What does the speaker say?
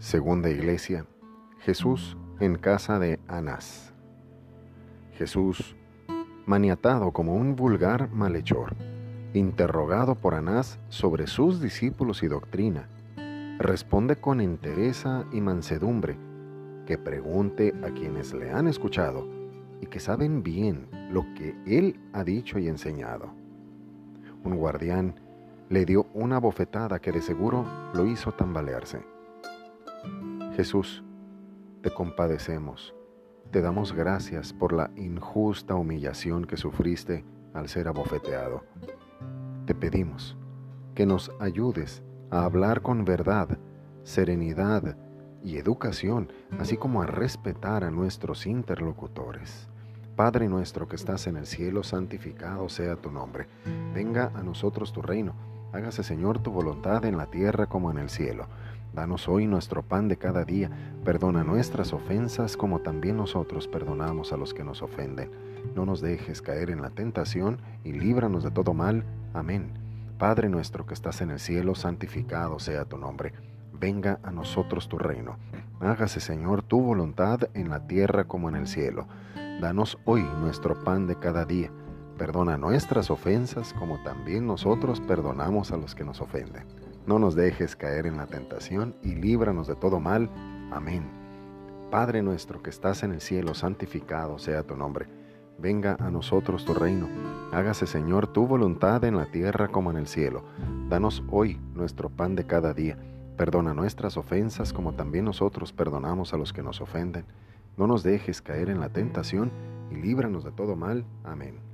Segunda Iglesia, Jesús en casa de Anás. Jesús, maniatado como un vulgar malhechor, interrogado por Anás sobre sus discípulos y doctrina, responde con entereza y mansedumbre que pregunte a quienes le han escuchado y que saben bien lo que él ha dicho y enseñado. Un guardián le dio una bofetada que de seguro lo hizo tambalearse. Jesús, te compadecemos, te damos gracias por la injusta humillación que sufriste al ser abofeteado. Te pedimos que nos ayudes a hablar con verdad, serenidad y educación, así como a respetar a nuestros interlocutores. Padre nuestro que estás en el cielo, santificado sea tu nombre. Venga a nosotros tu reino. Hágase Señor tu voluntad en la tierra como en el cielo. Danos hoy nuestro pan de cada día. Perdona nuestras ofensas como también nosotros perdonamos a los que nos ofenden. No nos dejes caer en la tentación y líbranos de todo mal. Amén. Padre nuestro que estás en el cielo, santificado sea tu nombre. Venga a nosotros tu reino. Hágase Señor tu voluntad en la tierra como en el cielo. Danos hoy nuestro pan de cada día. Perdona nuestras ofensas como también nosotros perdonamos a los que nos ofenden no nos dejes caer en la tentación y líbranos de todo mal. Amén. Padre nuestro que estás en el cielo, santificado sea tu nombre. Venga a nosotros tu reino. Hágase Señor tu voluntad en la tierra como en el cielo. Danos hoy nuestro pan de cada día. Perdona nuestras ofensas como también nosotros perdonamos a los que nos ofenden. No nos dejes caer en la tentación y líbranos de todo mal. Amén.